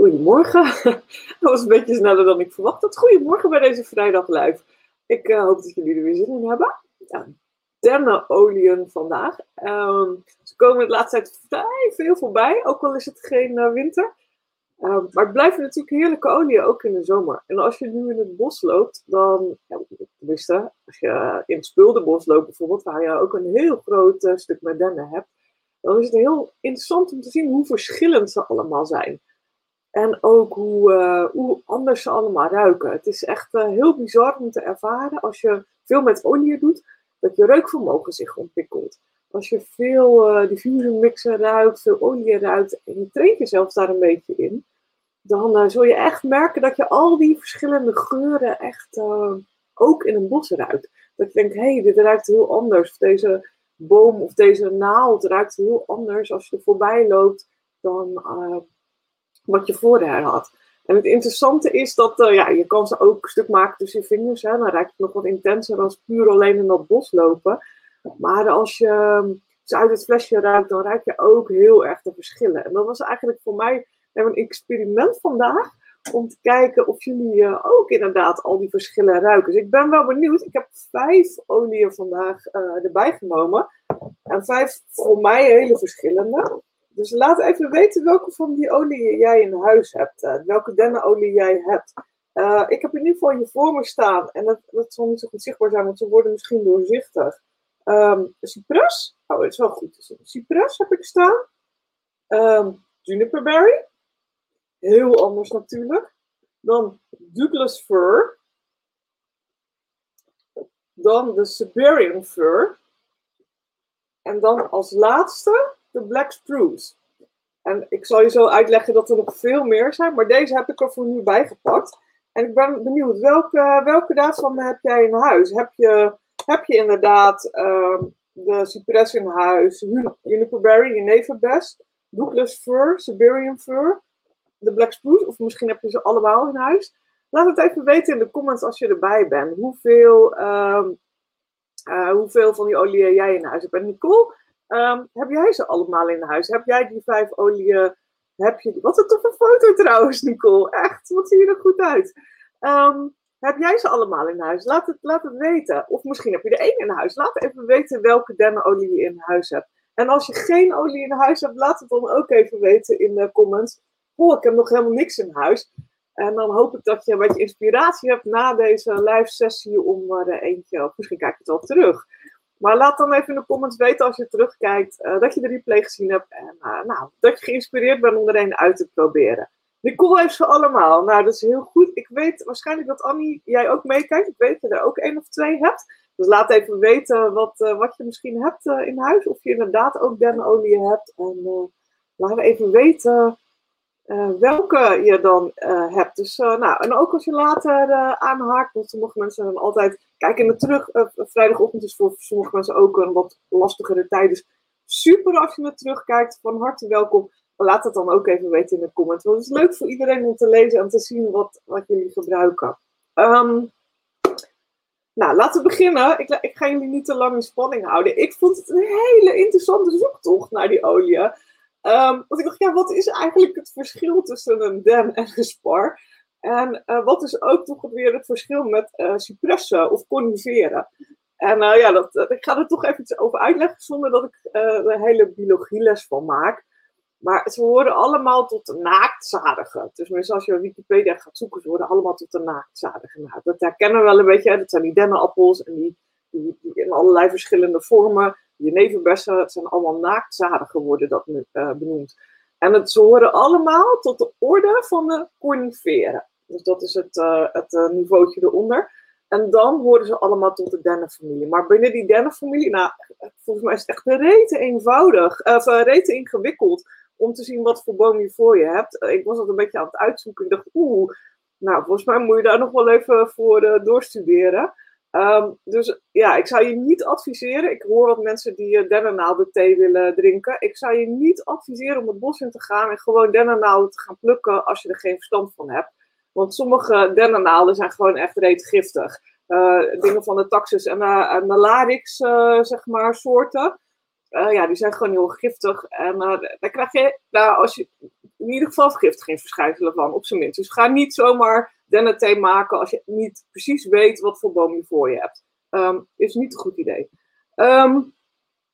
Goedemorgen. Dat was een beetje sneller dan ik verwacht had. Goedemorgen bij deze vrijdag live. Ik uh, hoop dat jullie er weer zin in hebben. Ja, dennenolieën vandaag. Um, ze komen de laatste tijd vrij veel voorbij, ook al is het geen uh, winter. Um, maar het blijven natuurlijk heerlijke oliën, ook in de zomer. En als je nu in het bos loopt, dan, ja, als je in het spuldenbos loopt bijvoorbeeld, waar je ook een heel groot uh, stuk met dennen hebt, dan is het heel interessant om te zien hoe verschillend ze allemaal zijn. En ook hoe, uh, hoe anders ze allemaal ruiken. Het is echt uh, heel bizar om te ervaren als je veel met olie doet, dat je reukvermogen zich ontwikkelt. Als je veel uh, diffusion mixen ruikt, veel olie ruikt en je traint jezelf daar een beetje in, dan zul je echt merken dat je al die verschillende geuren echt ook in een bos ruikt. Dat je denkt, hé, hey, dit ruikt heel anders. Deze boom of deze naald ruikt heel anders als je er voorbij loopt dan wat je voorher had. En het interessante is dat uh, ja, je kan ze ook stuk maken tussen je vingers. Hè. Dan ruikt het nog wat intenser dan puur alleen in dat bos lopen. Maar als je ehm, ze uit het flesje ruikt, dan ruik je ook heel erg de verschillen. En dat was eigenlijk voor mij een experiment vandaag. Om te kijken of jullie uh, ook inderdaad al die verschillen ruiken. Dus ik ben wel benieuwd. Ik heb vijf olieën vandaag uh, erbij genomen. En vijf voor mij hele verschillende. Dus laat even weten welke van die olie jij in huis hebt. Uh, welke dennenolie jij hebt. Uh, ik heb in ieder geval hier voor me staan. En dat, dat zal niet zo goed zichtbaar zijn, want ze worden misschien doorzichtig. Um, cypress. Oh, dat is wel goed. Cypress heb ik staan. Um, juniperberry. Heel anders natuurlijk. Dan Douglas fir. Dan de Siberian fir. En dan als laatste de Black Spruce. En ik zal je zo uitleggen dat er nog veel meer zijn, maar deze heb ik er voor nu bijgepakt. En ik ben benieuwd, welke, welke daarvan heb jij in huis? Heb je, heb je inderdaad uh, de cypress in huis, Juniperberry, Jeneverbest, Douglas Fir, Siberian Fir, de Black Spruce, of misschien heb je ze allemaal in huis? Laat het even weten in de comments als je erbij bent. Hoeveel, uh, uh, hoeveel van die olie jij in huis hebt. En Nicole, Um, heb jij ze allemaal in huis? Heb jij die vijf olieën? Heb je, wat een toffe foto trouwens, Nicole. Echt, wat zie je er goed uit. Um, heb jij ze allemaal in huis? Laat het, laat het weten. Of misschien heb je er één in huis. Laat even weten welke dennenolie je in huis hebt. En als je geen olie in huis hebt, laat het dan ook even weten in de comments. Oh, ik heb nog helemaal niks in huis. En dan hoop ik dat je een beetje inspiratie hebt na deze live sessie om er eentje, of misschien kijk je het al terug, maar laat dan even in de comments weten als je terugkijkt uh, dat je de replay gezien hebt. En uh, nou, dat je geïnspireerd bent om er een uit te proberen. Nicole heeft ze allemaal. Nou, dat is heel goed. Ik weet waarschijnlijk dat Annie, jij ook meekijkt. Ik weet dat je er ook één of twee hebt. Dus laat even weten wat, uh, wat je misschien hebt in huis. Of je inderdaad ook dennenolie hebt. En laat even weten welke je dan hebt. Dus, nou, en ook als je later aanhaakt, want sommige mensen dan altijd kijken naar terug. vrijdagochtend is voor sommige mensen ook een wat lastigere tijd. Dus super als je naar terugkijkt. Van harte welkom. Laat het dan ook even weten in de comments. Want het is leuk voor iedereen om te lezen en te zien wat, wat jullie gebruiken. Um, nou, laten we beginnen. Ik, ik, ga jullie niet te lang in spanning houden. Ik vond het een hele interessante zoektocht naar die olie. Um, want ik dacht, ja, wat is eigenlijk het verschil tussen een den en een spar? En uh, wat is ook toch weer het verschil met uh, cypressen of coniferen? En uh, ja, dat, ik ga er toch even over uitleggen zonder dat ik er een hele biologieles van maak. Maar ze horen allemaal tot de naaktzadigen. Dus als je op Wikipedia gaat zoeken, ze horen allemaal tot de naaktzadigen. Nou, dat herkennen we wel een beetje. Dat zijn die dennenappels en die, die, die in allerlei verschillende vormen jeneverbessen zijn allemaal naaktzadigen worden dat benoemd. En het, ze horen allemaal tot de orde van de coniferen. Dus dat is het, uh, het uh, niveautje eronder. En dan horen ze allemaal tot de dennenfamilie. Maar binnen die dennenfamilie, nou, volgens mij is het echt rete eenvoudig, of rete ingewikkeld om te zien wat voor boom je voor je hebt. Ik was dat een beetje aan het uitzoeken. Ik dacht, oeh, nou, volgens mij moet je daar nog wel even voor doorstuderen. Um, dus ja, ik zou je niet adviseren. Ik hoor wat mensen die uh, dennennaalden thee willen drinken. Ik zou je niet adviseren om het bos in te gaan en gewoon dennennaalden te gaan plukken als je er geen verstand van hebt. Want sommige dennennaalden zijn gewoon echt reet giftig. Uh, dingen van de taxus en uh, de larix, zeg maar, soorten. ja, die zijn gewoon heel giftig. En daar krijg je, nou, als je in ieder geval vergiftigingsverschijnselen van, op zijn minst. Dus ga niet zomaar dennethee maken als je niet precies weet wat voor boom je voor je hebt. Um, is niet een goed idee. Um,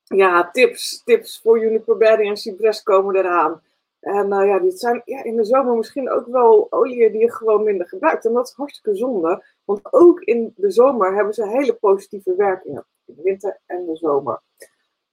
ja, tips, tips voor Juniper Berry en Cypress komen eraan. En uh, ja, dit zijn ja, in de zomer misschien ook wel oliën die je gewoon minder gebruikt. En dat is hartstikke zonde, want ook in de zomer hebben ze hele positieve werkingen. In de winter en de zomer.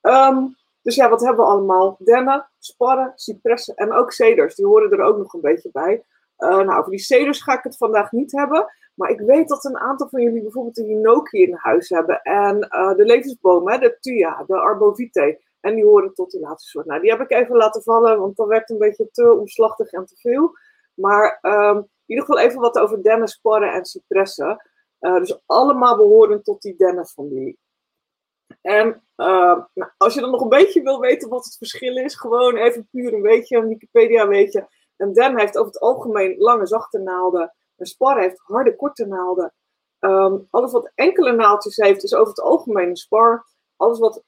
Um, dus ja, wat hebben we allemaal? Dennen, sparren, cipressen en ook ceders. Die horen er ook nog een beetje bij. Uh, nou, over die ceders ga ik het vandaag niet hebben. Maar ik weet dat een aantal van jullie bijvoorbeeld de hinoki in huis hebben. En uh, de levensbomen, de tuya, de arbovitae. En die horen tot die laatste soort. Nou, die heb ik even laten vallen, want dat werd een beetje te omslachtig en te veel. Maar um, in ieder geval even wat over dennen, sparren en cipressen. Uh, dus allemaal behoren tot die dennenfamilie. En uh, nou, als je dan nog een beetje wil weten wat het verschil is, gewoon even puur een beetje, een Wikipedia weet Een den heeft over het algemeen lange zachte naalden. Een spar heeft harde korte naalden. Um, alles wat enkele naaldjes heeft, is over het algemeen een spar. Alles wat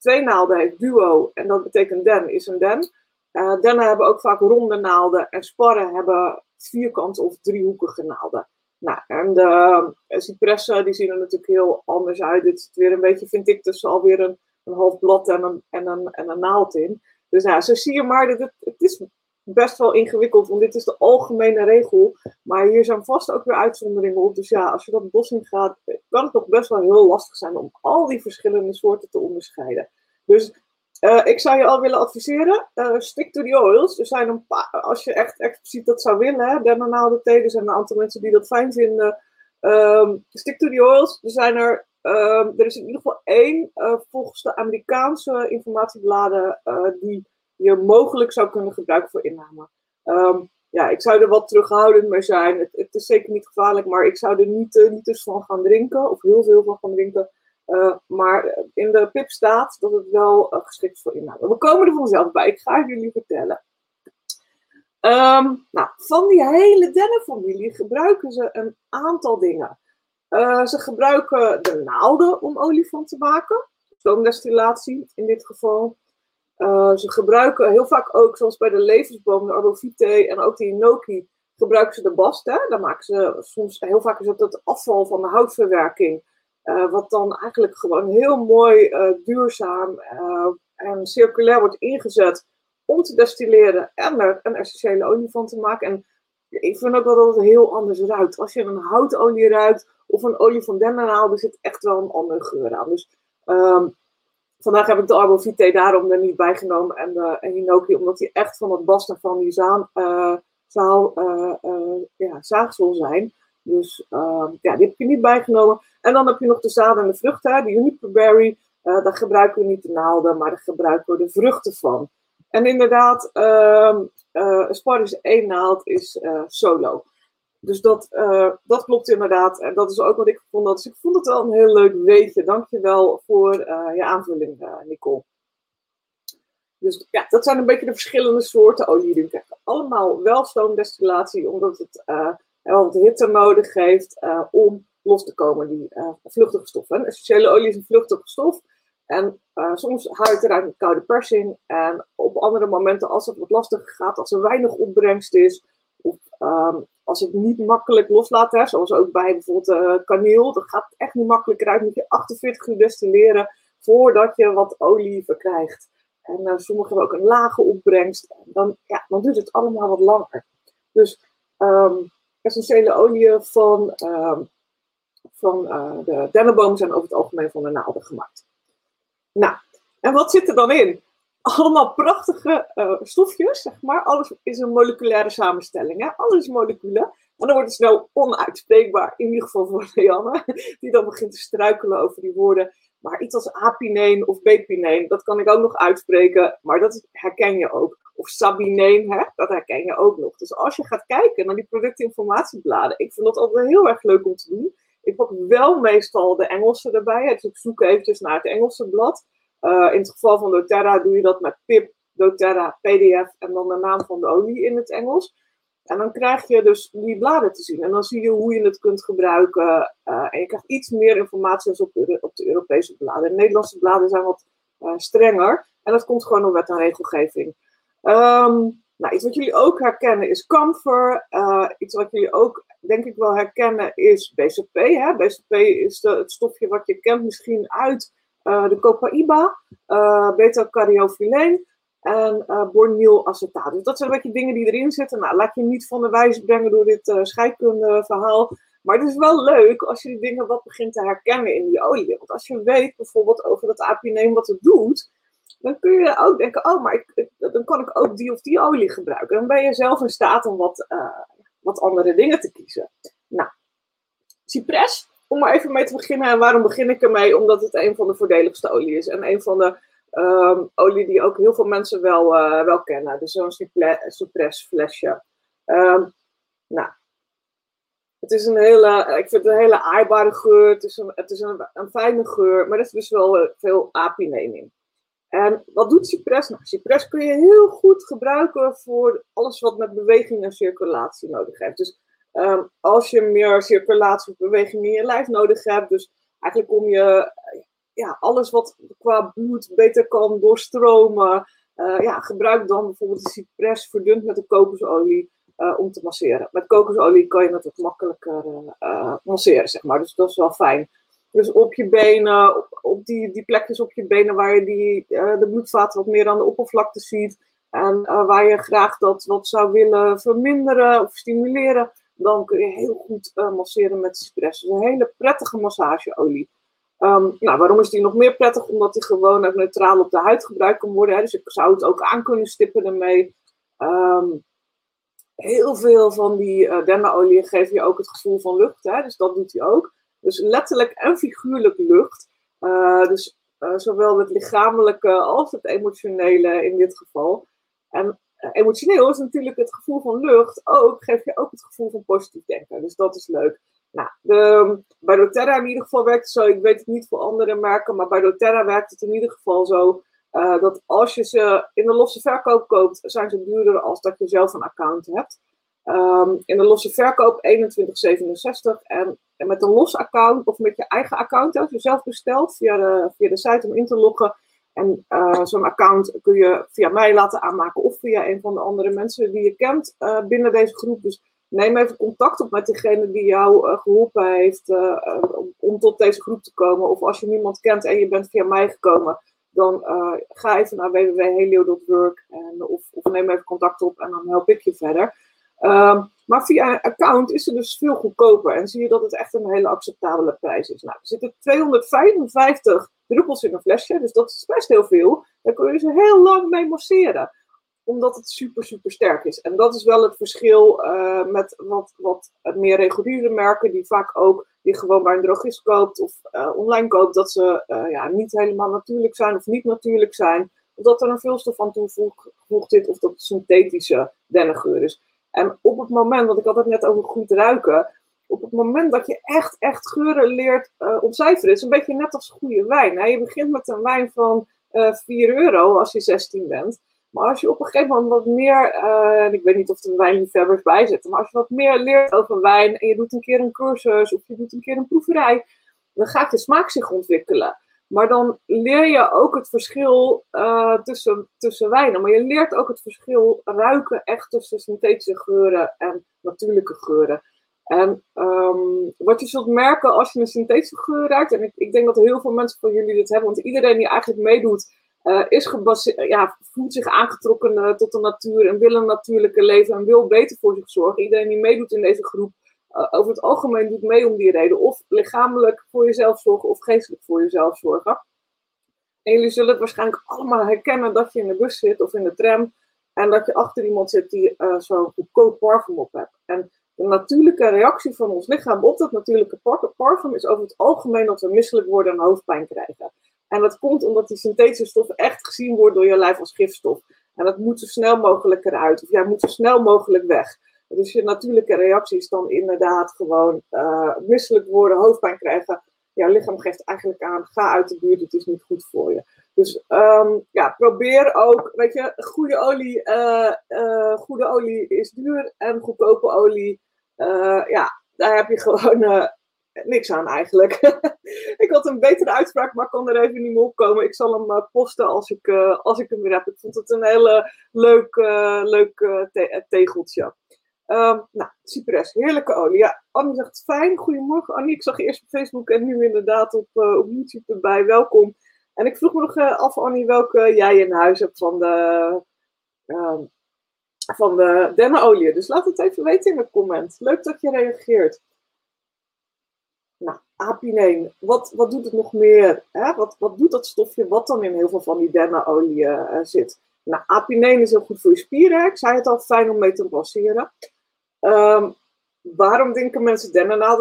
twee naalden duo, en dat betekent den, is een den. Uh, dennen hebben ook vaak ronde naalden en sparren hebben vierkante of driehoekige naalden. Nou, en de uh, cipressen die zien er natuurlijk heel anders uit. Dit zit weer een beetje, vind ik, dus alweer een, een half blad en een, en, een, en een naald in. Dus ja, zo zie je maar dat het, het is best wel ingewikkeld, want dit is de algemene regel. Maar hier zijn vast ook weer uitzonderingen op. Dus ja, als je dat bos in gaat, kan het toch best wel heel lastig zijn om al die verschillende soorten te onderscheiden. Dus uh, ik zou je al willen adviseren, uh, stick to the oils. Er zijn een paar, als je echt expliciet dat zou willen, dennenaalde thee, er zijn een aantal mensen die dat fijn vinden. Um, stick to the oils. Er zijn er, um, er is in ieder geval één, uh, volgens de Amerikaanse informatiebladen, die je mogelijk zou kunnen gebruiken voor inname. Um, ja, ik zou er wat terughoudend mee zijn. Het, is zeker niet gevaarlijk, maar ik zou er niet, niet eens van gaan drinken, of heel veel van gaan drinken. Uh, maar in de PIP staat dat het wel uh, geschikt is voor inname. We komen er vanzelf bij. Ik ga jullie vertellen. Um, nou, van die hele dennenfamilie gebruiken ze een aantal dingen. Uh, ze gebruiken de naalden om olie van te maken. Stoomdestillatie in dit geval. Ze gebruiken heel vaak ook, zoals bij de levensboom, de arbovitae en ook de inoki, gebruiken ze de bast. Hè? Daar maken ze soms, heel vaak is dat het afval van de houtverwerking. Uh, wat dan eigenlijk gewoon heel mooi, uh, duurzaam en circulair wordt ingezet om te destilleren en er een essentiële olie van te maken. En ik vind ook wel dat het heel anders ruikt. Als je een houtolie ruikt of een olie van dennennaal, er zit echt wel een andere geur aan. Dus um, vandaag heb ik de Arbovitae daarom er niet bij genomen en de en Hinoki, omdat die echt van het basten van die zaal, zaal ja, zaagsel zijn. Dus uh, ja, die heb je niet bijgenomen. En dan heb je nog de zaden en de vruchten. De juniperberry, uh, daar gebruiken we niet de naalden, maar daar gebruiken we de vruchten van. En inderdaad, uh, uh, spar is één naald, is uh, solo. Dus dat, uh, dat klopt inderdaad. En dat is ook wat ik vond. Dus ik vond het wel een heel leuk weetje. Dankjewel voor uh, je aanvulling, uh, Nicole. Dus ja, dat zijn een beetje de verschillende soorten olie die. Allemaal wel stoomdestillatie, omdat het wel wat hitte nodig heeft om los te komen, die vluchtige stoffen. Essentiële olie is een vluchtige stof. En soms je het eruit met koude persing. En op andere momenten, als het wat lastiger gaat, als er weinig opbrengst is, um, als het niet makkelijk loslaat, hè, zoals ook bij bijvoorbeeld uh, kaneel, dat gaat echt niet makkelijk eruit. Moet je 48 uur destilleren voordat je wat olie verkrijgt. En uh, sommigen hebben ook een lage opbrengst. En dan, ja, dan duurt het allemaal wat langer. Dus um, essentiële oliën van, uh, van uh, de dennenboom zijn over het algemeen van de naalden gemaakt. Nou, en wat zit er dan in? Allemaal prachtige uh, stofjes, zeg maar. Alles is een moleculaire samenstelling. Hè? Alles is moleculen. En dan wordt het snel onuitspreekbaar, in ieder geval voor Leanne, die dan begint te struikelen over die woorden. Maar iets als apineen of bepineen, dat kan ik ook nog uitspreken, maar dat herken je ook. Of sabineen, hè, dat herken je ook nog. Dus als je gaat kijken naar die productinformatiebladen, ik vind dat altijd heel erg leuk om te doen. Ik pak wel meestal de Engelse erbij, dus ik zoek eventjes naar het Engelse blad. Uh, in het geval van doTERRA doe je dat met PIP, doTERRA, PDF en dan de naam van de olie in het Engels. En dan krijg je dus die bladen te zien. En dan zie je hoe je het kunt gebruiken. Uh, en je krijgt iets meer informatie dan op de, op de Europese bladen. De Nederlandse bladen zijn wat uh, strenger. En dat komt gewoon door wet en regelgeving. Um, Nou, iets wat jullie ook herkennen is camphor. iets wat jullie ook denk ik wel herkennen is BCP. Hè? BCP is het stofje wat je kent misschien uit de Copaiba, beta-cariophyleen en uh. Dus dat zijn een beetje dingen die erin zitten. Nou, laat je niet van de wijze brengen door dit scheikundeverhaal. Maar het is wel leuk als je die dingen wat begint te herkennen in die olie. Want als je weet bijvoorbeeld over dat apineem wat het doet, dan kun je ook denken, oh, maar ik, dan kan ik ook die of die olie gebruiken. Dan ben je zelf in staat om wat, wat andere dingen te kiezen. Nou, Cypress, om maar even mee te beginnen. En waarom begin ik ermee? Omdat het een van de voordeligste olie is. En een van de um, olie die ook heel veel mensen wel, uh, wel kennen. Dus zo'n Cypress flesje. Um, nou, het is een hele, ik vind het een hele aaibare geur. Het is een, het is een, een fijne geur, maar er is dus wel eh, veel apineem in. En wat doet Cypress? Nou, Cypress kun je heel goed gebruiken voor alles wat met beweging en circulatie nodig heeft. Dus um, als je meer circulatie of beweging in je lijf nodig hebt, dus eigenlijk om je, ja, alles wat qua bloed beter kan doorstromen, uh, ja, gebruik dan bijvoorbeeld de Cypress verdund met de kokosolie uh, om te masseren. Met kokosolie kan je het wat makkelijker uh, masseren, zeg maar. Dus dat is wel fijn. Dus op je benen, op, op die, die plekjes op je benen waar je die, de bloedvaten wat meer aan de oppervlakte ziet. En waar je graag dat wat zou willen verminderen of stimuleren, dan kun je heel goed masseren met Cypress. Dus een hele prettige massageolie. Um, nou, waarom is die nog meer prettig? Omdat die gewoon ook neutraal op de huid gebruikt kan worden. Hè? Dus ik zou het ook aan kunnen stippen ermee. Um, heel veel van die uh, denneolie geven je ook het gevoel van lucht. Hè? Dus dat doet hij ook. Dus letterlijk en figuurlijk lucht. Uh, dus zowel het lichamelijke als het emotionele in dit geval. En emotioneel is natuurlijk het gevoel van lucht ook, geeft je ook het gevoel van positief denken. Dus dat is leuk. Nou, de, bij doTERRA in ieder geval werkt het zo. Ik weet het niet voor andere merken, maar bij doTERRA werkt het in ieder geval zo. Uh, dat als je ze in de losse verkoop koopt, zijn ze duurder als dat je zelf een account hebt. Um, in de losse verkoop 21,67 en, met een los account of met je eigen account, als je zelf bestelt via de, via de site om in te loggen. En uh, zo'n account kun je via mij laten aanmaken of via een van de andere mensen die je kent uh, binnen deze groep. Dus neem even contact op met degene die jou uh, geholpen heeft om, om, tot deze groep te komen. Of als je niemand kent en je bent via mij gekomen, dan ga even naar www.helio.work of, of neem even contact op en dan help ik je verder. Um, maar via een account is het dus veel goedkoper en zie je dat het echt een hele acceptabele prijs is. Nou, er zitten 255 druppels in een flesje, dus dat is best heel veel. Daar kun je ze heel lang mee masseren omdat het super, super sterk is. En dat is wel het verschil uh, met wat, wat meer reguliere merken, die vaak ook die gewoon bij een drogist koopt of uh, online koopt, dat ze uh, ja, niet helemaal natuurlijk zijn of niet natuurlijk zijn. Of dat er een vulstof aan toegevoegd zit of dat het synthetische dennengeur is. En op het moment, want ik had het net over goed ruiken, op het moment dat je echt, echt geuren leert ontcijferen, is een beetje net als goede wijn. Je begint met een wijn van 4 euro als je 16 bent. Maar als je op een gegeven moment wat meer, uh, ik weet niet of er wijnliefhebbers bij zitten, maar als je wat meer leert over wijn en je doet een keer een cursus of je doet een keer een proeverij, dan gaat je smaak zich ontwikkelen. Maar dan leer je ook het verschil uh, tussen, tussen wijnen. Maar je leert ook het verschil ruiken echt tussen synthetische geuren en natuurlijke geuren. En um, wat je zult merken als je een synthetische geur ruikt, en ik, ik denk dat heel veel mensen van jullie dit hebben, want iedereen die eigenlijk meedoet uh, is gebaseerd, ja, voelt zich aangetrokken uh, tot de natuur en wil een natuurlijke leven en wil beter voor zich zorgen. Iedereen die meedoet in deze groep, over het algemeen doet mee om die reden. Of lichamelijk voor jezelf zorgen of geestelijk voor jezelf zorgen. En jullie zullen het waarschijnlijk allemaal herkennen dat je in de bus zit of in de tram en dat je achter iemand zit die zo'n goedkoop parfum op hebt. En de natuurlijke reactie van ons lichaam op dat natuurlijke parfum is over het algemeen dat we misselijk worden en hoofdpijn krijgen. En dat komt omdat die synthetische stoffen echt gezien worden door je lijf als gifstof. En dat moet zo snel mogelijk eruit. Of ja, moet zo snel mogelijk weg. Dus je natuurlijke reactie is dan inderdaad gewoon uh, misselijk worden, hoofdpijn krijgen. Jouw lichaam geeft eigenlijk aan, ga uit de buurt, het is niet goed voor je. Dus um, ja, probeer ook, weet je, goede olie, uh, uh, goede olie is duur en goedkope olie, ja, daar heb je gewoon niks aan eigenlijk. ik had een betere uitspraak, maar kon er even niet meer opkomen. Ik zal hem posten als ik, als ik hem weer heb. Ik vond het een hele leuk, leuk te tegeltje. Um, nou, Cypress, heerlijke olie. Annie zegt fijn. Goedemorgen Annie. Ik zag je eerst op Facebook en nu inderdaad op, uh, op YouTube erbij. Welkom. En ik vroeg me nog uh, af, Annie, welke jij in huis hebt van de, uh, van de dennenolie. Dus laat het even weten in de comment. Leuk dat je reageert. Nou, apineen. Wat, wat doet het nog meer? Hè? Wat, wat doet dat stofje wat dan in heel veel van die dennenolie uh, zit? Nou, apineen is heel goed voor je spieren. Ik zei het al, fijn om mee te masseren. Um, waarom drinken mensen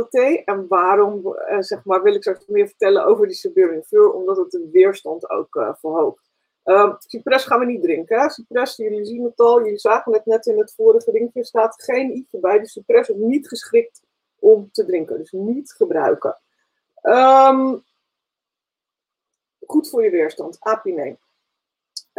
thee? En waarom uh, zeg maar, wil ik straks meer vertellen over die Siberian Fur? Omdat het de weerstand ook uh, verhoogt. Um, Cypress gaan we niet drinken. Cypress, jullie zien het al, jullie zagen het net in het vorige ringje, staat geen i'tje bij. De Cypress is niet geschikt om te drinken, dus niet gebruiken. Um, goed voor je weerstand, apinee.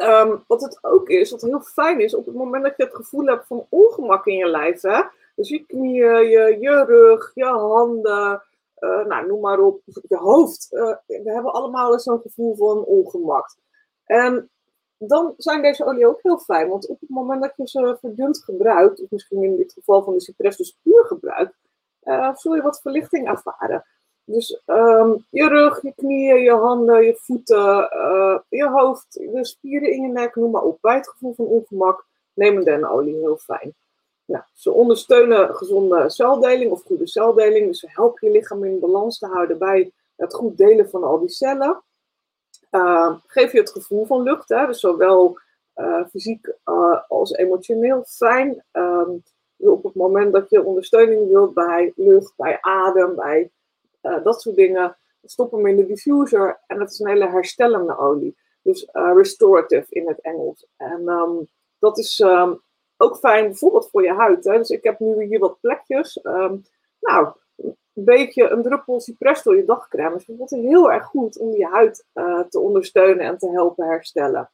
Um, wat het ook is, wat heel fijn is, op het moment dat je het gevoel hebt van ongemak in je lijf, hè, dus je knieën, je, je rug, je handen, uh, nou, noem maar op, je hoofd. Uh, we hebben allemaal eens zo'n gevoel van ongemak. En dan zijn deze olie ook heel fijn, want op het moment dat je ze verdund gebruikt, of misschien in dit geval van de cypress dus puur gebruikt, uh, zul je wat verlichting ervaren. Dus um, je rug, je knieën, je handen, je voeten, uh, je hoofd, de spieren in je nek, noem maar op. Bij het gevoel van ongemak neem een dennenolie heel fijn. Nou, ze ondersteunen gezonde celdeling of goede celdeling. Dus ze helpen je lichaam in balans te houden bij het goed delen van al die cellen. Uh, geef je het gevoel van lucht, hè? dus zowel uh, fysiek uh, als emotioneel fijn. Um, op het moment dat je ondersteuning wilt bij lucht, bij adem, bij uh, dat soort dingen. Stop hem in de diffuser en dat is een hele herstellende olie. Dus uh, restorative in het Engels. En um, dat is um, ook fijn bijvoorbeeld voor je huid. Hè? Dus ik heb nu hier wat plekjes. Um, nou, een beetje een druppel cypress door je dagcrème is bijvoorbeeld heel erg goed om je huid uh, te ondersteunen en te helpen herstellen.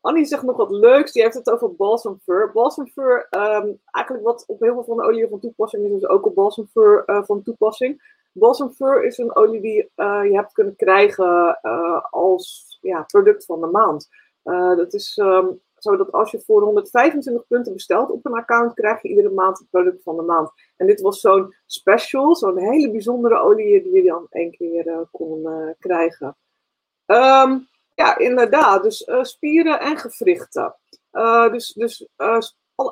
Annie zegt nog wat leuks. Die heeft het over balsam fur. Balsam fur, um, eigenlijk wat op heel veel van de olie van toepassing is, is ook op balsam fur uh, van toepassing. Balsam fur is een olie die uh, je hebt kunnen krijgen uh, als ja, product van de maand. dat is um, zo dat als je voor 125 punten bestelt op een account, krijg je iedere maand het product van de maand. En dit was zo'n special, zo'n hele bijzondere olie die je dan één keer kon krijgen. Um, ja, inderdaad. Dus uh, spieren en gewrichten. Uh, dus dus uh,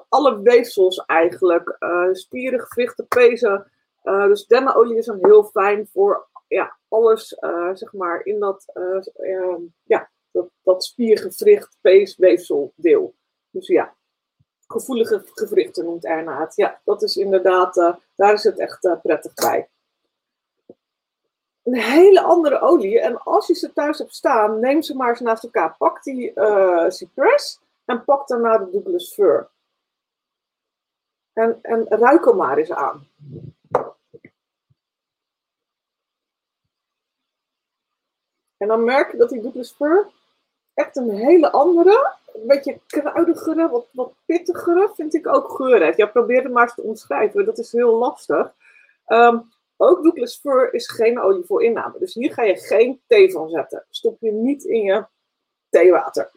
alle, weefsels eigenlijk. spieren, gewrichten, pezen. dus dennenolie is dan heel fijn voor ja, alles, zeg maar, in dat, ehm, ja, dat, dat spiergewricht, pees, weefsel deel. Dus ja, gevoelige gewrichten noemt Erna het. Ja, dat is inderdaad, daar is het echt prettig bij een hele andere olie. En als je ze thuis hebt staan, neem ze maar eens naast elkaar. Pak die uh, Cypress en pak daarna de Douglas Fir. En, en ruik hem maar eens aan. En dan merk je dat die Douglas Fir echt een hele andere, een beetje kruidigere, wat, wat pittigere, vind ik ook geur heeft. Ja, probeer het maar eens te omschrijven. Dat is heel lastig. Um, ook Douglas Fir is geen olie voor inname. Dus hier ga je geen thee van zetten. Stop je niet in je theewater.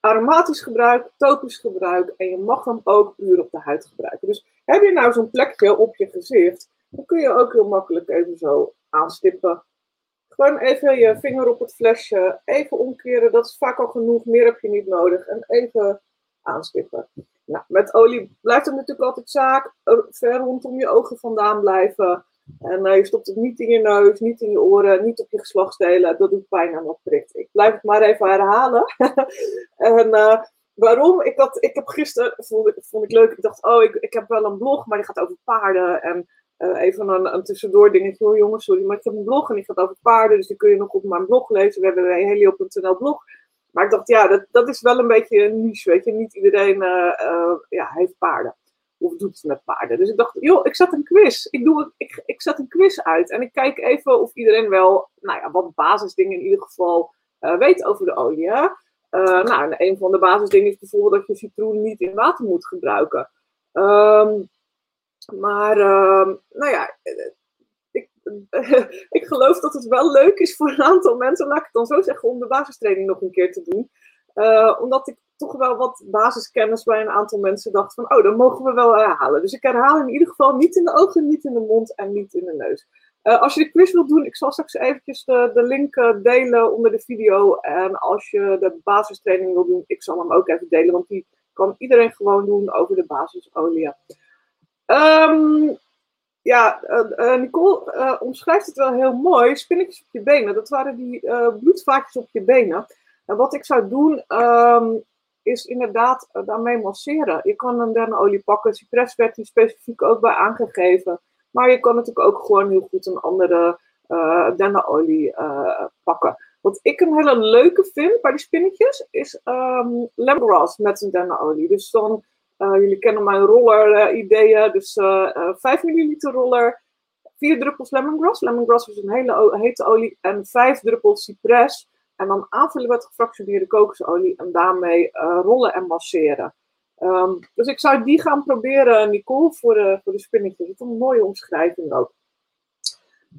Aromatisch gebruik, topisch gebruik en je mag hem ook puur op de huid gebruiken. Dus heb je nou zo'n plekje op je gezicht, dan kun je ook heel makkelijk even zo aanstippen. Gewoon even je vinger op het flesje, even omkeren, dat is vaak al genoeg, meer heb je niet nodig. En even aanstippen. Nou, met olie blijft het natuurlijk altijd zaak, ver rondom je ogen vandaan blijven. En je stopt het niet in je neus, niet in je oren, niet op je geslachtsdelen. Dat doet pijn en dat prikt. Ik blijf het maar even herhalen. en uh, waarom? Ik, had, ik heb gisteren, vond ik, vond ik leuk, ik dacht, oh, ik, ik heb wel een blog, maar die gaat over paarden. En uh, even een, een tussendoor dingetje, oh jongens, sorry, maar ik heb een blog en die gaat over paarden. Dus die kun je nog op mijn blog lezen. We hebben een helio.nl blog. Maar ik dacht, ja, dat, dat is wel een beetje een niche, weet je. Niet iedereen ja, heeft paarden of doet het met paarden. Dus ik dacht, joh, ik zet een quiz. Ik, doe, ik, ik zet een quiz uit en ik kijk even of iedereen wel, nou ja, wat basisdingen in ieder geval uh, weet over de olie. Uh, nou, en een van de basisdingen is bijvoorbeeld dat je citroen niet in water moet gebruiken. Um, maar, um, nou ja, ik geloof dat het wel leuk is voor een aantal mensen, laat ik het dan zo zeggen, om de basistraining nog een keer te doen. Omdat ik toch wel wat basiskennis bij een aantal mensen dacht van, oh, dan mogen we wel herhalen. Dus ik herhaal in ieder geval niet in de ogen, niet in de mond en niet in de neus. Uh, als je de quiz wilt doen, ik zal straks eventjes de, de link uh, delen onder de video. En als je de basistraining wil doen, ik zal hem ook even delen, want die kan iedereen gewoon doen over de basisolie. Um, ja, uh, Nicole omschrijft het wel heel mooi. Spinnetjes op je benen, dat waren die bloedvaatjes op je benen. En wat ik zou doen, um, is inderdaad daarmee masseren. Je kan een dennenolie pakken. Cypress werd hier specifiek ook bij aangegeven. Maar je kan natuurlijk ook gewoon heel goed een andere uh, dennenolie uh, pakken. Wat ik een hele leuke vind bij die spinnetjes is um, lemongrass met een dennenolie. Dus dan, jullie kennen mijn roller ideeën. Dus 5 milliliter roller, 4 druppels lemongrass. Lemongrass is een hele hete olie. En 5 druppels cypress. En dan aanvullen met gefractioneerde kokosolie en daarmee rollen en masseren. Um, dus ik zou die gaan proberen, Nicole, voor de, voor de spinnetjes. Dat is een mooie omschrijving ook.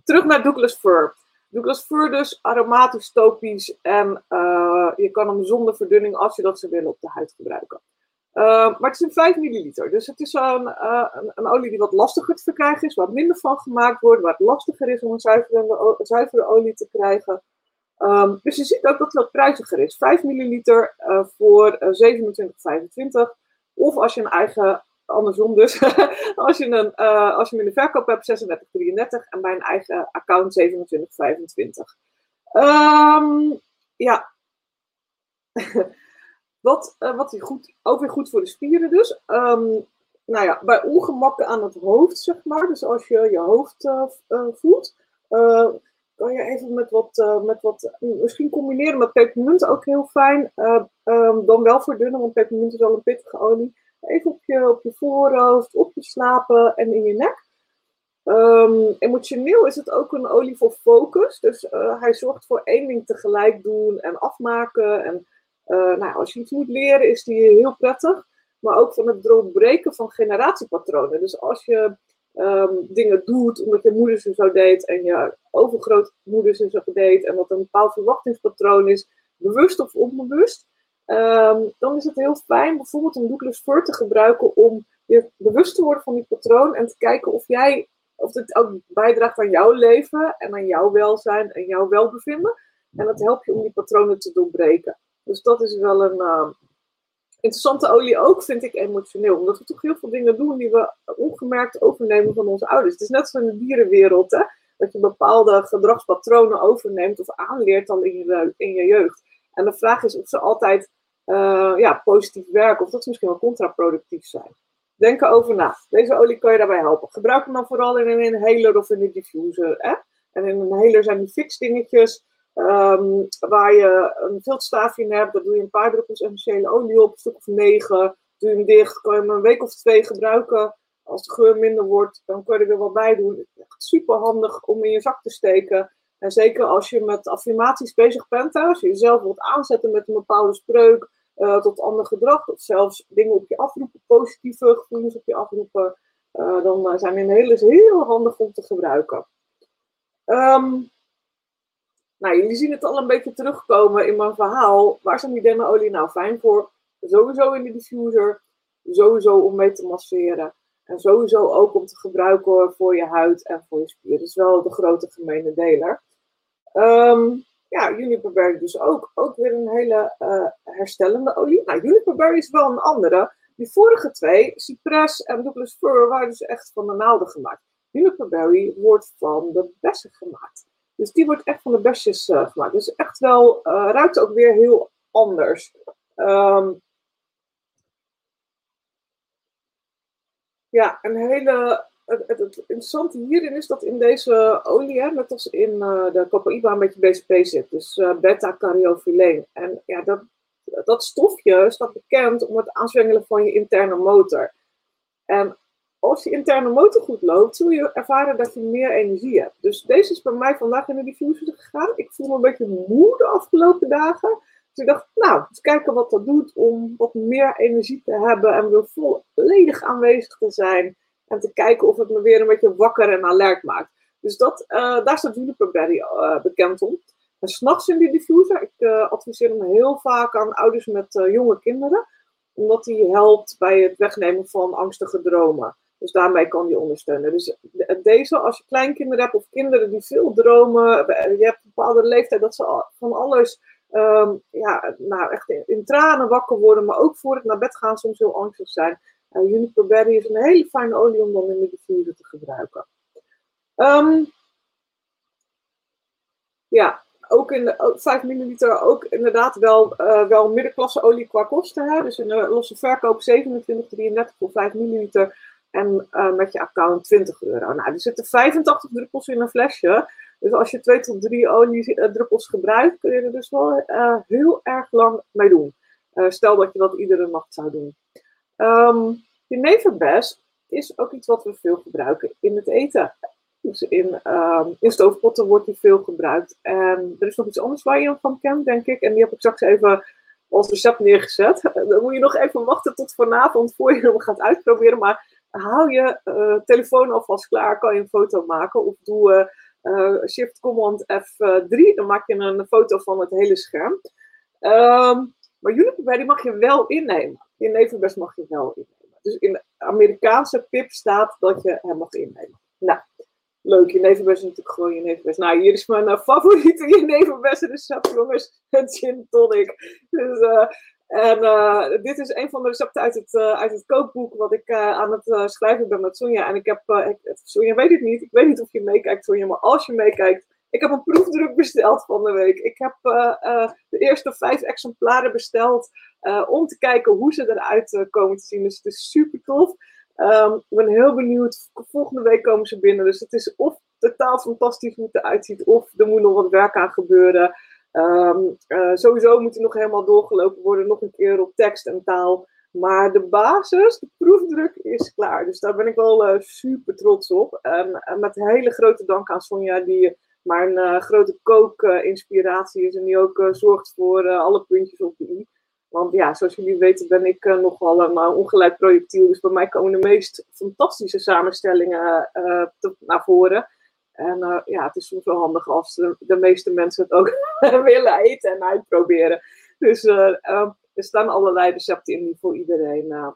Terug naar Douglas Fir. Douglas Fir dus aromatisch, topisch en uh, je kan hem zonder verdunning als je dat zou willen op de huid gebruiken. Uh, maar het is een 5 milliliter, dus het is een, een, een, olie die wat lastiger te verkrijgen is, waar minder van gemaakt wordt, waar het lastiger is om een zuivere, zuivere olie te krijgen. Um, dus je ziet ook dat het wat prijziger is. 5 milliliter uh, voor 27,25. Of als je een eigen, andersom dus, als, je een, uh, als je hem in de verkoop hebt, 36,33 en bij een eigen account 27,25. Um, ja. wat, wat goed, ook weer goed voor de spieren dus. Um, nou ja, bij ongemakken aan het hoofd, zeg maar. Dus als je je hoofd voelt, kan je even met wat, uh, met wat, misschien combineren met pepermunt ook heel fijn. Uh, um, dan wel verdunnen, want pepermunt is al een pittige olie. Even op je, op je voorhoofd, op je slapen en in je nek. Um, emotioneel is het ook een olie voor focus. Dus uh, hij zorgt voor één ding tegelijk doen en afmaken. En nou, als je iets moet leren, is die heel prettig. Maar ook van het doorbreken van generatiepatronen. Dus als je um, dingen doet omdat je moeder ze zo deed en je overgrootmoeder ze zo deed en wat een bepaald verwachtingspatroon is, bewust of onbewust, um, dan is het heel fijn bijvoorbeeld een Douglas Fir te gebruiken om je bewust te worden van die patroon en te kijken of jij of het ook bijdraagt aan jouw leven en aan jouw welzijn en jouw welbevinden. En dat helpt je om die patronen te doorbreken. Dus dat is wel een, uh, interessante olie ook, vind ik emotioneel. Omdat we toch heel veel dingen doen die we ongemerkt overnemen van onze ouders. Het is net zo in de dierenwereld, hè? dat je bepaalde gedragspatronen overneemt of aanleert dan in je, in je jeugd. En de vraag is of ze altijd uh, ja, positief werken of dat ze misschien wel contraproductief zijn. Denk erover na. Deze olie kan je daarbij helpen. Gebruik hem dan vooral in een inhaler of in een diffuser. Hè? En in een inhaler zijn die fix dingetjes. Um, waar je een filterstaafje in hebt, daar doe je een paar druppels essentiële olie op, een stuk of negen. Doe je hem dicht, kan je hem een week of twee gebruiken. Als de geur minder wordt, dan kun je er wat bij doen. Echt super handig om in je zak te steken. En zeker als je met affirmaties bezig bent, als je jezelf wilt aanzetten met een bepaalde spreuk uh, tot ander gedrag, of zelfs dingen op je afroepen, positieve gevoelens op je afroepen, uh, dan zijn in hele heel handig om te gebruiken. Um, nou, jullie zien het al een beetje terugkomen in mijn verhaal. Waar zijn die dennenolie nou fijn voor? Sowieso in de diffuser. Sowieso om mee te masseren. En sowieso ook om te gebruiken voor je huid en voor je spieren. Dat is wel de grote gemene deler. Um, ja, juniperberry dus ook. Ook weer een hele uh, herstellende olie. Nou, juniperberry is wel een andere. Die vorige twee, Cypress en Douglas Fir, waren dus echt van de naalden gemaakt. Juniperberry wordt van de bessen gemaakt. Dus die wordt echt van de bestjes uh, gemaakt. Dus echt wel, uh, ruikt ook weer heel anders. Um, ja, een hele. Het, het, interessante hierin is dat in deze olie, hè, net als in uh, de Copaiba, een beetje BCP zit. Dus beta-caryophyleen. En ja, dat, dat stofje staat bekend om het aanzwengelen van je interne motor. Als je interne motor goed loopt, zul je ervaren dat je meer energie hebt. Dus deze is bij mij vandaag in de diffuser gegaan. Ik voel me een beetje moe de afgelopen dagen. Dus ik dacht, nou, eens kijken wat dat doet om wat meer energie te hebben en weer volledig aanwezig te zijn. En te kijken of het me weer een beetje wakker en alert maakt. Dus dat, daar staat Juniperberry bekend om. En s'nachts in die diffuser, ik adviseer hem heel vaak aan ouders met jonge kinderen, omdat die helpt bij het wegnemen van angstige dromen. Dus daarmee kan die ondersteunen. Dus deze, als je kleinkinderen hebt of kinderen die veel dromen, je hebt een bepaalde leeftijd dat ze van alles, um, ja, nou echt in, tranen wakker worden, maar ook voor het naar bed gaan soms heel angstig zijn. Uh, Juniper Berry is een hele fijne olie om dan in de diffuser te gebruiken. Um, ja, ook in de 5 milliliter, ook inderdaad wel, wel middenklasse olie qua kosten. Hè? Dus in de losse verkoop 27,33 voor 5 milliliter. En uh, met je account 20 euro. Nou, er zitten 85 druppels in een flesje. Dus als je 2 tot 3 oliedruppels gebruikt, kun je er dus wel uh, heel erg lang mee doen. Stel dat je dat iedere nacht zou doen. Um, jeneverbes is ook iets wat we veel gebruiken in het eten. Dus in, um, in stoofpotten wordt die veel gebruikt. En er is nog iets anders waar je van kent, denk ik. En die heb ik straks even als recept neergezet. Dan moet je nog even wachten tot vanavond voor je hem gaat uitproberen. Maar hou je uh, telefoon alvast klaar, kan je een foto maken. Of doe uh, Shift Command F3, dan maak je een foto van het hele scherm. Um, maar Juniper die mag je wel innemen. In Nevenbest mag je wel innemen. Dus in de Amerikaanse pip staat dat je hem mag innemen. Nou, leuk. Je nevenbest is natuurlijk gewoon je nevenbest. Nou, hier is mijn favoriete je nevenbest recept, jongens. Het gin tonic. Dus en uh, dit is een van de recepten uit het, uh, uit het kookboek wat ik uh, aan het schrijven ben met Sonja. En ik heb, ik, Sonja weet het niet, ik weet niet of je meekijkt Sonja, maar als je meekijkt, ik heb een proefdruk besteld van de week. Ik heb de eerste vijf exemplaren besteld om te kijken hoe ze eruit komen te zien. Dus het is super tof. Um, ik ben heel benieuwd. Volgende week komen ze binnen. Dus het is of totaal fantastisch hoe het eruit ziet, of er moet nog wat werk aan gebeuren. Um, uh, sowieso moet er nog helemaal doorgelopen worden, nog een keer op tekst en taal. Maar de basis, de proefdruk is klaar. Dus daar ben ik wel uh, super trots op. Met hele grote dank aan Sonja, die mijn uh, grote kookinspiratie is. En die ook zorgt voor alle puntjes op de i. Want ja, zoals jullie weten ben ik nogal een ongeleid projectiel. Dus bij mij komen de meest fantastische samenstellingen te, naar voren. En uh, ja, het is soms wel handig als de, meeste mensen het ook willen eten en uitproberen. Dus uh, uh, er staan allerlei recepten in die voor iedereen eh,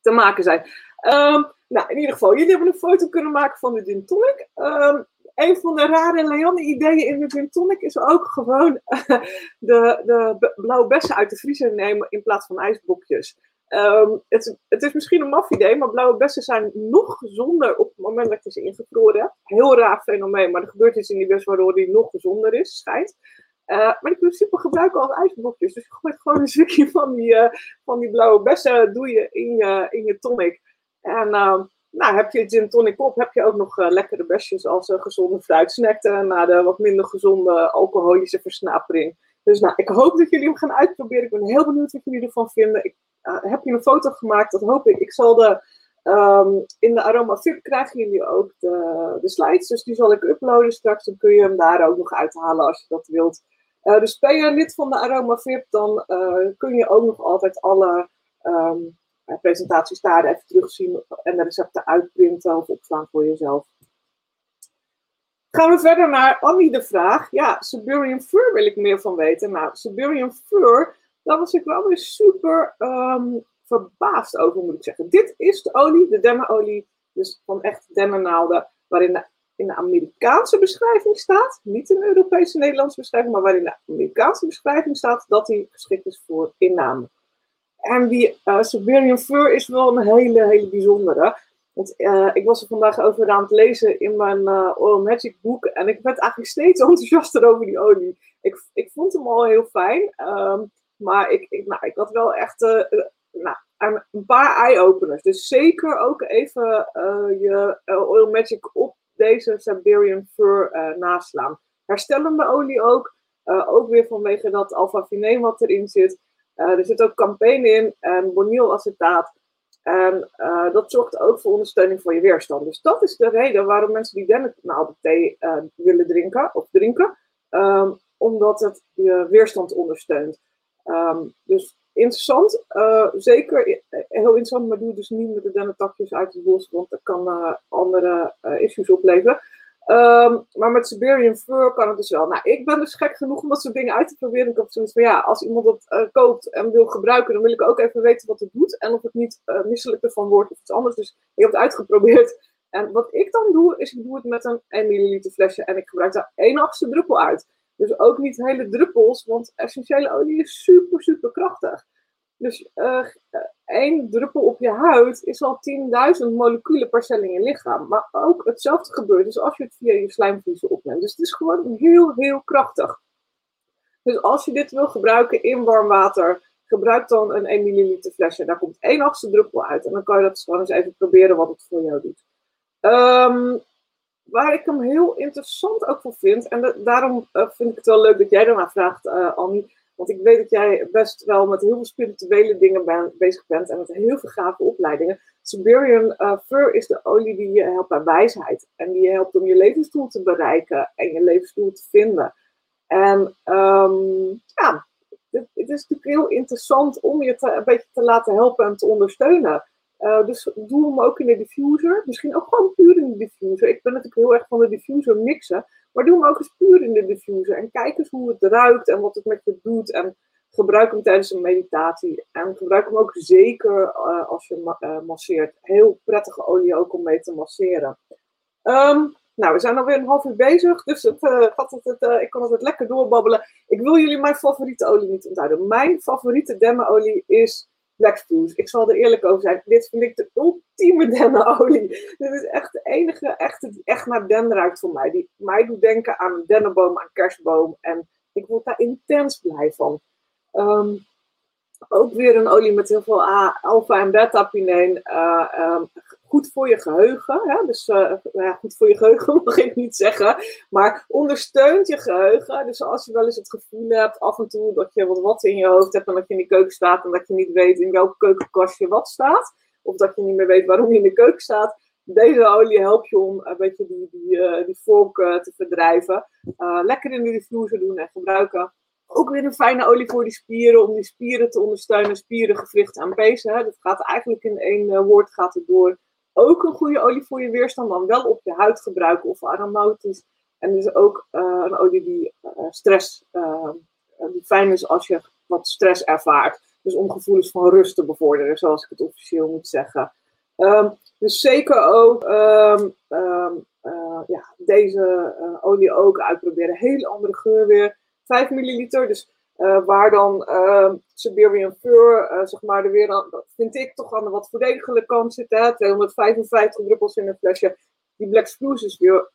te maken zijn. Um, nou, in ieder geval, jullie hebben een foto kunnen maken van de gin tonic. Um, een van de rare Leanne ideeën in de gin tonic is ook gewoon de, de blauwe bessen uit de vriezer nemen in plaats van ijsblokjes. Um, het, het, is misschien een maf idee, maar blauwe bessen zijn nog gezonder op het moment dat je ze ingevroren hebt. Heel raar fenomeen, maar er gebeurt iets in die bes waardoor die nog gezonder is, schijnt. Uh, maar je super gebruiken als ijsblokjes. Dus je gooit gewoon een stukje van die, uh, van die blauwe bessen doe je in je, in je tonic. En uh, nou, heb je gin tonic op, heb je ook nog uh, lekkere besjes als gezonde fruitsnackten na de wat minder gezonde alcoholische versnapering. Dus nou, ik hoop dat jullie hem gaan uitproberen. Ik ben heel benieuwd wat jullie ervan vinden. Ik uh, heb je een foto gemaakt? Dat hoop ik. Ik zal de, um, in de Aroma VIP krijgen jullie ook de, de slides. Dus die zal ik uploaden straks. Dan kun je hem daar ook nog uithalen als je dat wilt. Uh, dus ben je lid van de Aroma VIP, dan uh, kun je ook nog altijd alle um, presentaties daar even terugzien en de recepten uitprinten of opslaan voor jezelf. Gaan we verder naar Annie de vraag. Ja, Siberian Fur wil ik meer van weten. Nou, Siberian Fur daar was ik wel weer super um, verbaasd over, moet ik zeggen. Dit is de olie, de demmenolie, dus van echt demmernaalden, waarin de, in de Amerikaanse beschrijving staat, niet in de Europese Nederlandse beschrijving, maar waarin de Amerikaanse beschrijving staat dat die geschikt is voor inname. En die uh, Siberian Fur is wel een hele, hele bijzondere. Want uh, ik was er vandaag over aan het lezen in mijn uh, Oil Magic boek. En ik werd eigenlijk steeds enthousiaster over die olie. Ik, ik vond hem al heel fijn. Um, maar ik, ik, nou, ik had wel echt uh, nou, een paar eye-openers. Dus zeker ook even je Oil Magic op deze Siberian Fur naslaan. Herstellende olie ook. ook weer vanwege dat alpha-fineem wat erin zit. er zit ook campagne in en bonylacetaat. En uh, dat zorgt ook voor ondersteuning van je weerstand. Dus dat is de reden waarom mensen die dennenthee uh, willen drinken of drinken. Um, omdat het je weerstand ondersteunt. Um, dus interessant, uh, zeker heel interessant, maar doe dus niet met de dennentakjes uit het bos, want dat kan andere issues opleveren. Ehm, maar met Siberian Fur kan het dus wel. Nou, ik ben dus gek genoeg om dat soort dingen uit te proberen. Ik heb zoiets van, ja, als iemand dat uh, koopt en wil gebruiken, dan wil ik ook even weten wat het doet. En of het niet uh, misselijk ervan wordt of iets anders. Dus ik heb het uitgeprobeerd. En wat ik dan doe, is ik doe het met een 1 milliliter flesje en ik gebruik daar 1 achtste druppel uit. Dus ook niet hele druppels, want essentiële olie is super, super krachtig. Dus uh, één druppel op je huid is al 10.000 moleculen per cel in je lichaam. Maar ook hetzelfde gebeurt dus als je het via je slijmvliezen opneemt. Dus het is gewoon heel, heel krachtig. Dus als je dit wil gebruiken in warm water, gebruik dan een 1 milliliter flesje. Daar komt één achtste druppel uit. En dan kan je dat gewoon eens even proberen wat het voor jou doet. Um, waar ik hem heel interessant ook voor vind, en daarom uh, vind ik het wel leuk dat jij daarna vraagt, uh, Annie. Want ik weet dat jij best wel met heel veel spirituele dingen bezig bent en met heel veel gave opleidingen. Siberian uh, Fur is de olie die je helpt bij wijsheid. En die je helpt om je levensdoel te bereiken en je levensdoel te vinden. En um, ja, het, het, is natuurlijk heel interessant om je te, een beetje te laten helpen en te ondersteunen. Uh, dus doe hem ook in de diffuser. Misschien ook gewoon puur in de diffuser. Ik ben natuurlijk heel erg van de diffuser mixen. Maar doe hem ook eens puur in de diffuser. En kijk eens hoe het ruikt en wat het met je doet. En gebruik hem tijdens een meditatie. En gebruik hem ook zeker uh, als je uh, masseert. Heel prettige olie ook om mee te masseren. Um, nou, we zijn alweer een half uur bezig. Dus het, gaat het, ik kan het lekker doorbabbelen. Ik wil jullie mijn favoriete olie niet onthouden. Mijn favoriete demmenolie is Blackspruce. Ik zal er eerlijk over zijn. Dit vind ik de ultieme dennenolie. Dit is echt de enige echte die echt naar den ruikt voor mij. Die mij doet denken aan een dennenboom, aan kerstboom. En ik word daar intens blij van. Um, ook weer een olie met heel veel alpha en beta-pineen. Uh, um, goed voor je geheugen. Hè? Dus uh, ja, goed voor je geheugen mag ik niet zeggen. Maar ondersteunt je geheugen. Dus als je wel eens het gevoel hebt af en toe dat je wat, wat in je hoofd hebt. En dat je in de keuken staat en dat je niet weet in welke keukenkastje wat staat. Of dat je niet meer weet waarom je in de keuken staat. Deze olie helpt je om een beetje die, die, uh, die volk uh, te verdrijven. lekker in de diffuser doen en gebruiken ook weer een fijne olie voor die spieren, om die spieren te ondersteunen, spieren, gewrichten en pezen. Dat gaat eigenlijk in één woord gaat het door. Ook een goede olie voor je weerstand, dan wel op je huid gebruiken of aromatisch. En dus ook uh, een olie die uh, stress, die fijn is als je wat stress ervaart. Dus om gevoelens van rust te bevorderen, zoals ik het officieel moet zeggen. Um, dus zeker ook um, um, ja, deze olie ook uitproberen. Hele andere geur weer 5 milliliter. Dus waar dan uh, Siberian Fur, uh, zeg maar, er weer aan, vind ik toch aan de wat voordeligere kant zit. Hè? 255 druppels in een flesje. Die Black Spruce is weer,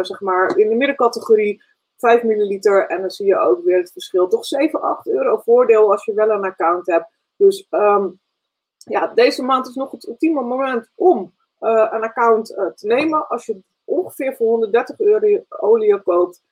zeg maar, in de middencategorie 5 milliliter. En dan zie je ook weer het verschil. Toch 7, 8 euro voordeel als je wel een account hebt. Dus um, ja, deze maand is nog het ultieme moment om een account te nemen. Als je ongeveer voor 130 euro olie koopt,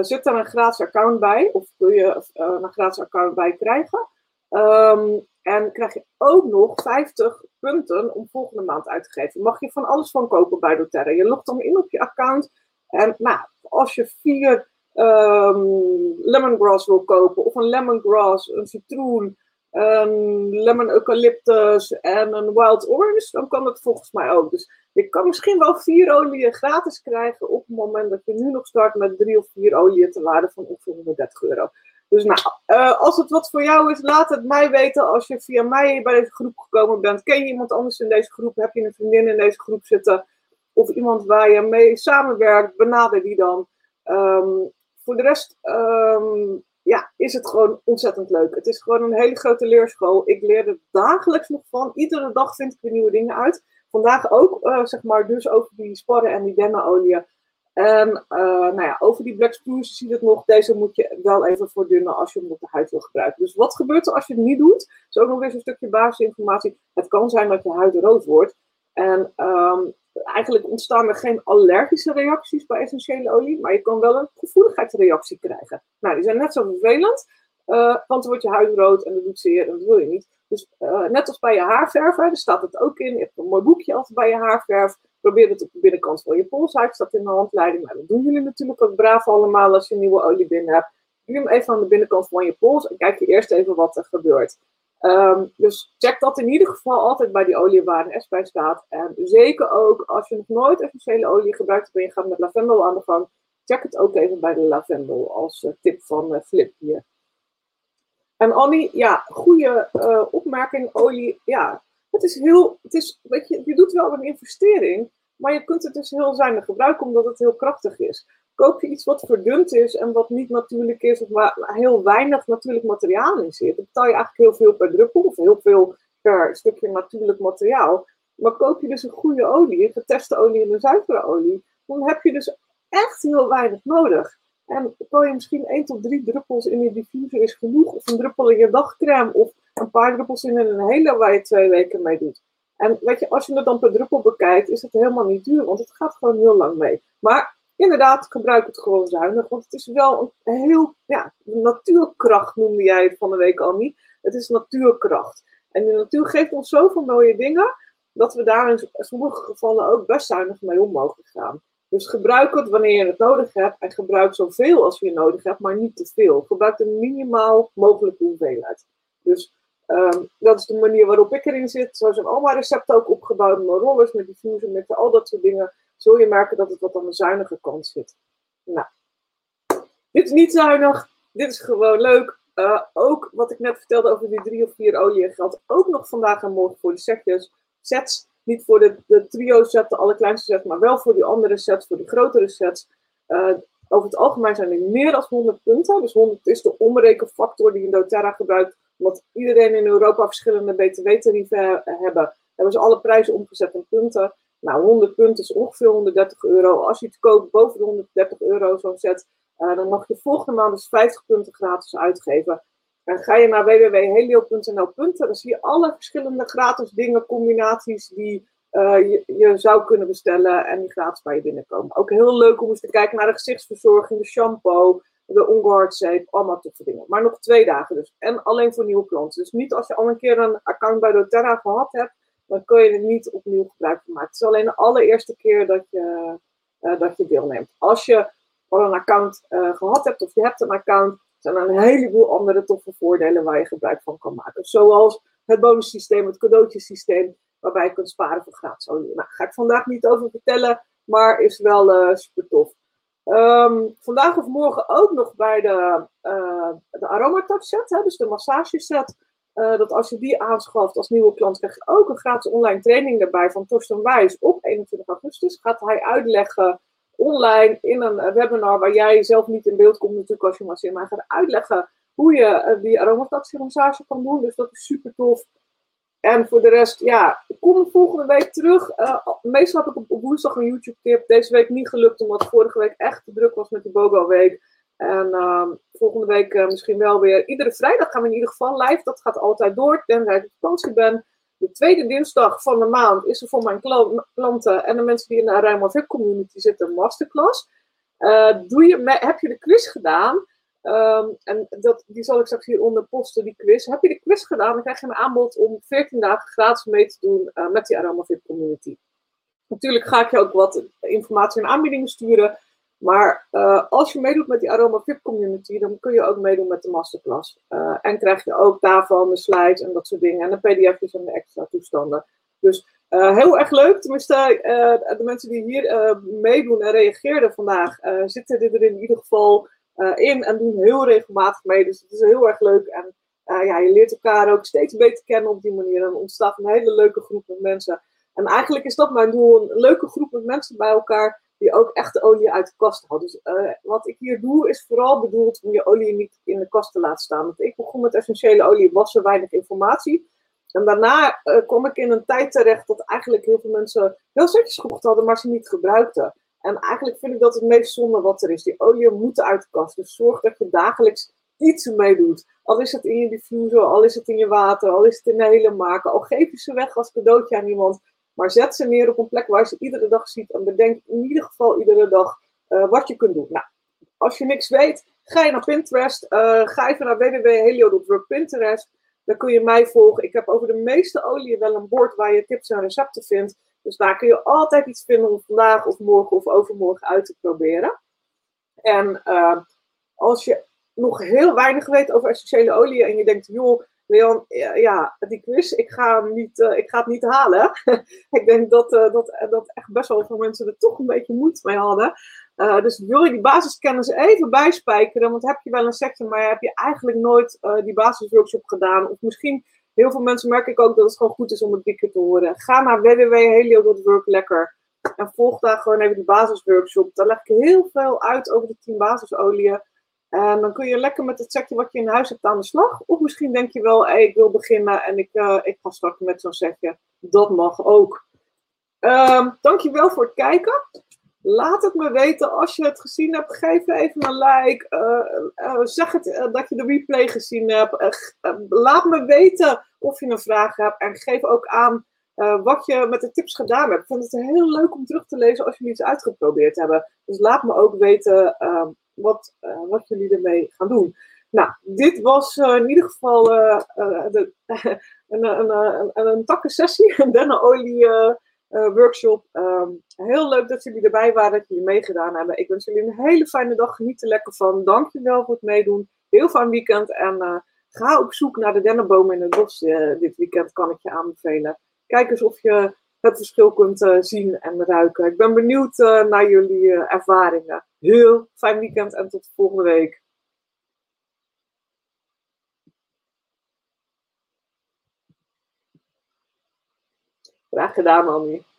zit er een gratis account bij, of kun je uh, een gratis account bij krijgen. Um, en krijg je ook nog 50 punten om volgende maand uit te geven. Mag je van alles van kopen bij doTERRA. Je logt dan in op je account. En nou, als je vier um, lemongrass wil kopen, of een lemongrass, een citroen, een lemon eucalyptus en een wild orange, dan kan het volgens mij ook. Dus je kan misschien wel vier oliën gratis krijgen op het moment dat je nu nog start met drie of vier oliën te waarde van ongeveer 130 euro. Dus nou, uh, als het wat voor jou is, laat het mij weten. Als je via mij bij deze groep gekomen bent, ken je iemand anders in deze groep? Heb je een vriendin in deze groep zitten? Of iemand waar je mee samenwerkt, benader die dan. Um, voor de rest um, ja, is het gewoon ontzettend leuk. Het is gewoon een hele grote leerschool. Ik leer er dagelijks nog van. Iedere dag vind ik weer nieuwe dingen uit. Vandaag ook, uh, zeg maar, dus over die sparren en die dennenolie. En uh, nou ja, over die black spruce zie je het nog. Deze moet je wel even voordunnen als je hem op de huid wil gebruiken. Dus wat gebeurt er als je het niet doet? Dat is ook nog eens een stukje basisinformatie. Het kan zijn dat je huid rood wordt. En um, eigenlijk ontstaan er geen allergische reacties bij essentiële olie, maar je kan wel een gevoeligheidsreactie krijgen. Nou, die zijn net zo vervelend, uh, want dan wordt je huid rood en dat doet zeer en dat wil je niet. Dus uh, net als bij je haarverf, daar staat het ook in. Je hebt een mooi boekje altijd bij je haarverf. Probeer het op de binnenkant van je polshuid, staat in de handleiding. Maar nou, dat doen jullie natuurlijk ook braaf allemaal als je nieuwe olie binnen hebt. Doe hem even aan de binnenkant van je pols en kijk je eerst even wat er gebeurt. Ehm, dus check dat in ieder geval altijd bij die olie waar een S bij staat. En zeker ook als je nog nooit essentiële olie gebruikt hebt en je gaat met lavendel aan de gang, check het ook even bij de lavendel als uh, tip van uh, Flip hier. En Annie, ja, goede uh, opmerking. Olie, ja, het is heel, het is, weet je, je doet wel een investering, maar je kunt het dus heel zuinig gebruiken omdat het heel krachtig is. Koop je iets wat verdund is en wat niet natuurlijk is, of waar heel weinig natuurlijk materiaal in zit, dan betaal je eigenlijk heel veel per druppel of heel veel per stukje natuurlijk materiaal. Maar koop je dus een goede olie, een geteste olie en een zuivere olie, dan heb je dus echt heel weinig nodig. En kan je misschien 1 tot 3 druppels in je diffuser is genoeg, of een druppel in je dagcrème, of een paar druppels in een hele waar je twee weken mee doet. En weet je, als je het dan per druppel bekijkt, is het helemaal niet duur, want het gaat gewoon heel lang mee. Maar inderdaad, gebruik het gewoon zuinig, want het is wel een heel, ja, natuurkracht noemde jij het van de week al niet. Het is natuurkracht. En de natuur geeft ons zoveel mooie dingen, dat we daar in sommige gevallen ook best zuinig mee om mogen gaan. Dus gebruik het wanneer je het nodig hebt en gebruik zoveel als je nodig hebt, maar niet te veel. Gebruik de minimaal mogelijke hoeveelheid. Dus um, dat is de manier waarop ik erin zit. Zo zijn al mijn recepten ook opgebouwd met rollers, met diffuser, met al dat soort dingen. Zul je merken dat het wat aan de zuinige kant zit. Nou, dit is niet zuinig. Dit is gewoon leuk. Uh, ook wat ik net vertelde over die drie of vier oliën geldt ook nog vandaag en morgen voor de setjes. Sets niet voor de, de trio set, de allerkleinste set, maar wel voor die andere sets, voor die grotere sets. Uh, over het algemeen zijn er meer dan 100 punten. Dus 100 is de omrekenfactor die in doTERRA gebruikt. Omdat iedereen in Europa verschillende btw-tarieven hebben, hebben ze alle prijzen omgezet in punten. Nou, 100 punten is ongeveer 130 euro. Als je het koopt boven de 130 euro, zo'n set, uh, dan mag je volgende maand dus 50 punten gratis uitgeven. Ga je naar www.helio.nl, dan zie je alle verschillende gratis dingen, combinaties die uh, je, zou kunnen bestellen en die gratis bij je binnenkomen. Ook heel leuk om eens te kijken naar de gezichtsverzorging, de shampoo, de onguard zeep, allemaal toffe dingen. Maar nog twee dagen dus. En alleen voor nieuwe klanten. Dus niet als je al een keer een account bij doTERRA gehad hebt, dan kun je er niet opnieuw gebruik van maken. Het is alleen de allereerste keer dat je, uh, dat je deelneemt. Als je al een account uh, gehad hebt of je hebt een account, zijn er een heleboel andere toffe voordelen waar je gebruik van kan maken. Zoals het bonussysteem, het cadeautjesysteem, waarbij je kunt sparen voor gratis olie. Nou, ga ik vandaag niet over vertellen, maar is wel uh, super tof. Um, vandaag of morgen ook nog bij de, uh, de Aromatouch set, hè, dus de massageset. Uh, dat als je die aanschaft als nieuwe klant, krijg je ook een gratis online training erbij van Torsten Wijs op 21 augustus. Gaat hij uitleggen online in een webinar waar jij zelf niet in beeld komt natuurlijk als je masseert, maar gaat uitleggen hoe je die aromatouch kan doen. Dus dat is super tof. En voor de rest, ja, kom volgende week terug. Uh, meestal heb ik op, woensdag een YouTube-tip. Deze week niet gelukt, omdat vorige week echt te druk was met de Bogo-week. En uh, volgende week misschien wel weer. Iedere vrijdag gaan we in ieder geval live. Dat gaat altijd door, tenzij ik op vakantie ben. De tweede dinsdag van de maand is er voor mijn klanten en de mensen die in de Rijnmond community zitten een masterclass. Uh, doe je, heb je de quiz gedaan? Um, en dat, die zal ik straks hieronder posten, die quiz. Heb je de quiz gedaan, dan krijg je een aanbod om 14 dagen gratis mee te doen uh, met die Aramafit community. Natuurlijk ga ik je ook wat informatie en aanbiedingen sturen. Maar uh, als je meedoet met die Aroma VIP community, dan kun je ook meedoen met de masterclass. Uh, en krijg je ook daarvan de slides en dat soort dingen. En de pdf's en de extra toestanden. Dus uh, heel erg leuk. Tenminste, de mensen die hier meedoen en reageerden vandaag, zitten er in ieder geval in en doen heel regelmatig mee. Dus het is heel erg leuk. En ja, je leert elkaar ook steeds beter kennen op die manier. En ontstaat een hele leuke groep met mensen. En eigenlijk is dat mijn doel: een leuke groep met mensen bij elkaar die ook echt olie uit de kast houdt. Dus uh, wat ik hier doe, is vooral bedoeld om je olie niet in de kast te laten staan. Want ik begon met essentiële olie, was er weinig informatie. En daarna uh, kwam ik in een tijd terecht dat eigenlijk heel veel mensen heel setjes gekocht hadden, maar ze niet gebruikten. En eigenlijk vind ik dat het meest zonde wat er is. Die olie moet uit de kast. Dus zorg dat je dagelijks iets mee doet. Al is het in je diffuser, al is het in je water, al is het in de hele maken. Al geef je ze weg als cadeautje aan iemand. Maar zet ze neer op een plek waar ze iedere dag ziet. En bedenk in ieder geval iedere dag uh, wat je kunt doen. Nou, als je niks weet, ga je naar Pinterest. Uh, ga even naar www.helio.work.pinterest. Daar kun je mij volgen. Ik heb over de meeste olie wel een bord waar je tips en recepten vindt. Dus daar kun je altijd iets vinden om vandaag of morgen of overmorgen uit te proberen. En uh, als je nog heel weinig weet over essentiële olie en je denkt, joh, Leon, ja, die quiz, ik ga, hem niet, ik ga het niet halen. ik denk dat, dat, dat echt best wel veel mensen er toch een beetje moeite mee hadden. dus wil je die basiskennis even bijspijkeren, want heb je wel een sector, maar heb je eigenlijk nooit die basisworkshop gedaan, of misschien heel veel mensen merk ik ook dat het gewoon goed is om het dikker te horen. Ga naar www.helio.work lekker. En volg daar gewoon even die basisworkshop. Daar leg ik heel veel uit over de 10 basisolieën. En dan kun je lekker met het setje wat je in huis hebt aan de slag. Of misschien denk je wel, ik wil beginnen en ik, uh, ik ga starten met zo'n setje. Dat mag ook. Um, dankjewel voor het kijken. Laat het me weten als je het gezien hebt. Geef even een like. Uh, uh, zeg het dat je de replay gezien hebt. laat me weten of je een vraag hebt. En geef ook aan wat je met de tips gedaan hebt. Ik vind het heel leuk om terug te lezen als jullie iets uitgeprobeerd hebben. Dus laat me ook weten ehm, wat, wat jullie ermee gaan doen. Nou, dit was in ieder geval de, een, een, een, een, takkensessie. Dennenolie workshop. Um, heel leuk dat jullie erbij waren, dat jullie meegedaan hebben. Ik wens jullie een hele fijne dag. Geniet er lekker van. Dankjewel voor het meedoen. Heel fijn weekend. En ga op zoek naar de dennenbomen in het bos dit weekend. Kan ik je aanbevelen. Kijk eens of je het verschil kunt zien en ruiken. Ik ben benieuwd naar jullie ervaringen. Heel fijn weekend en tot volgende week. Graag gedaan, Annie.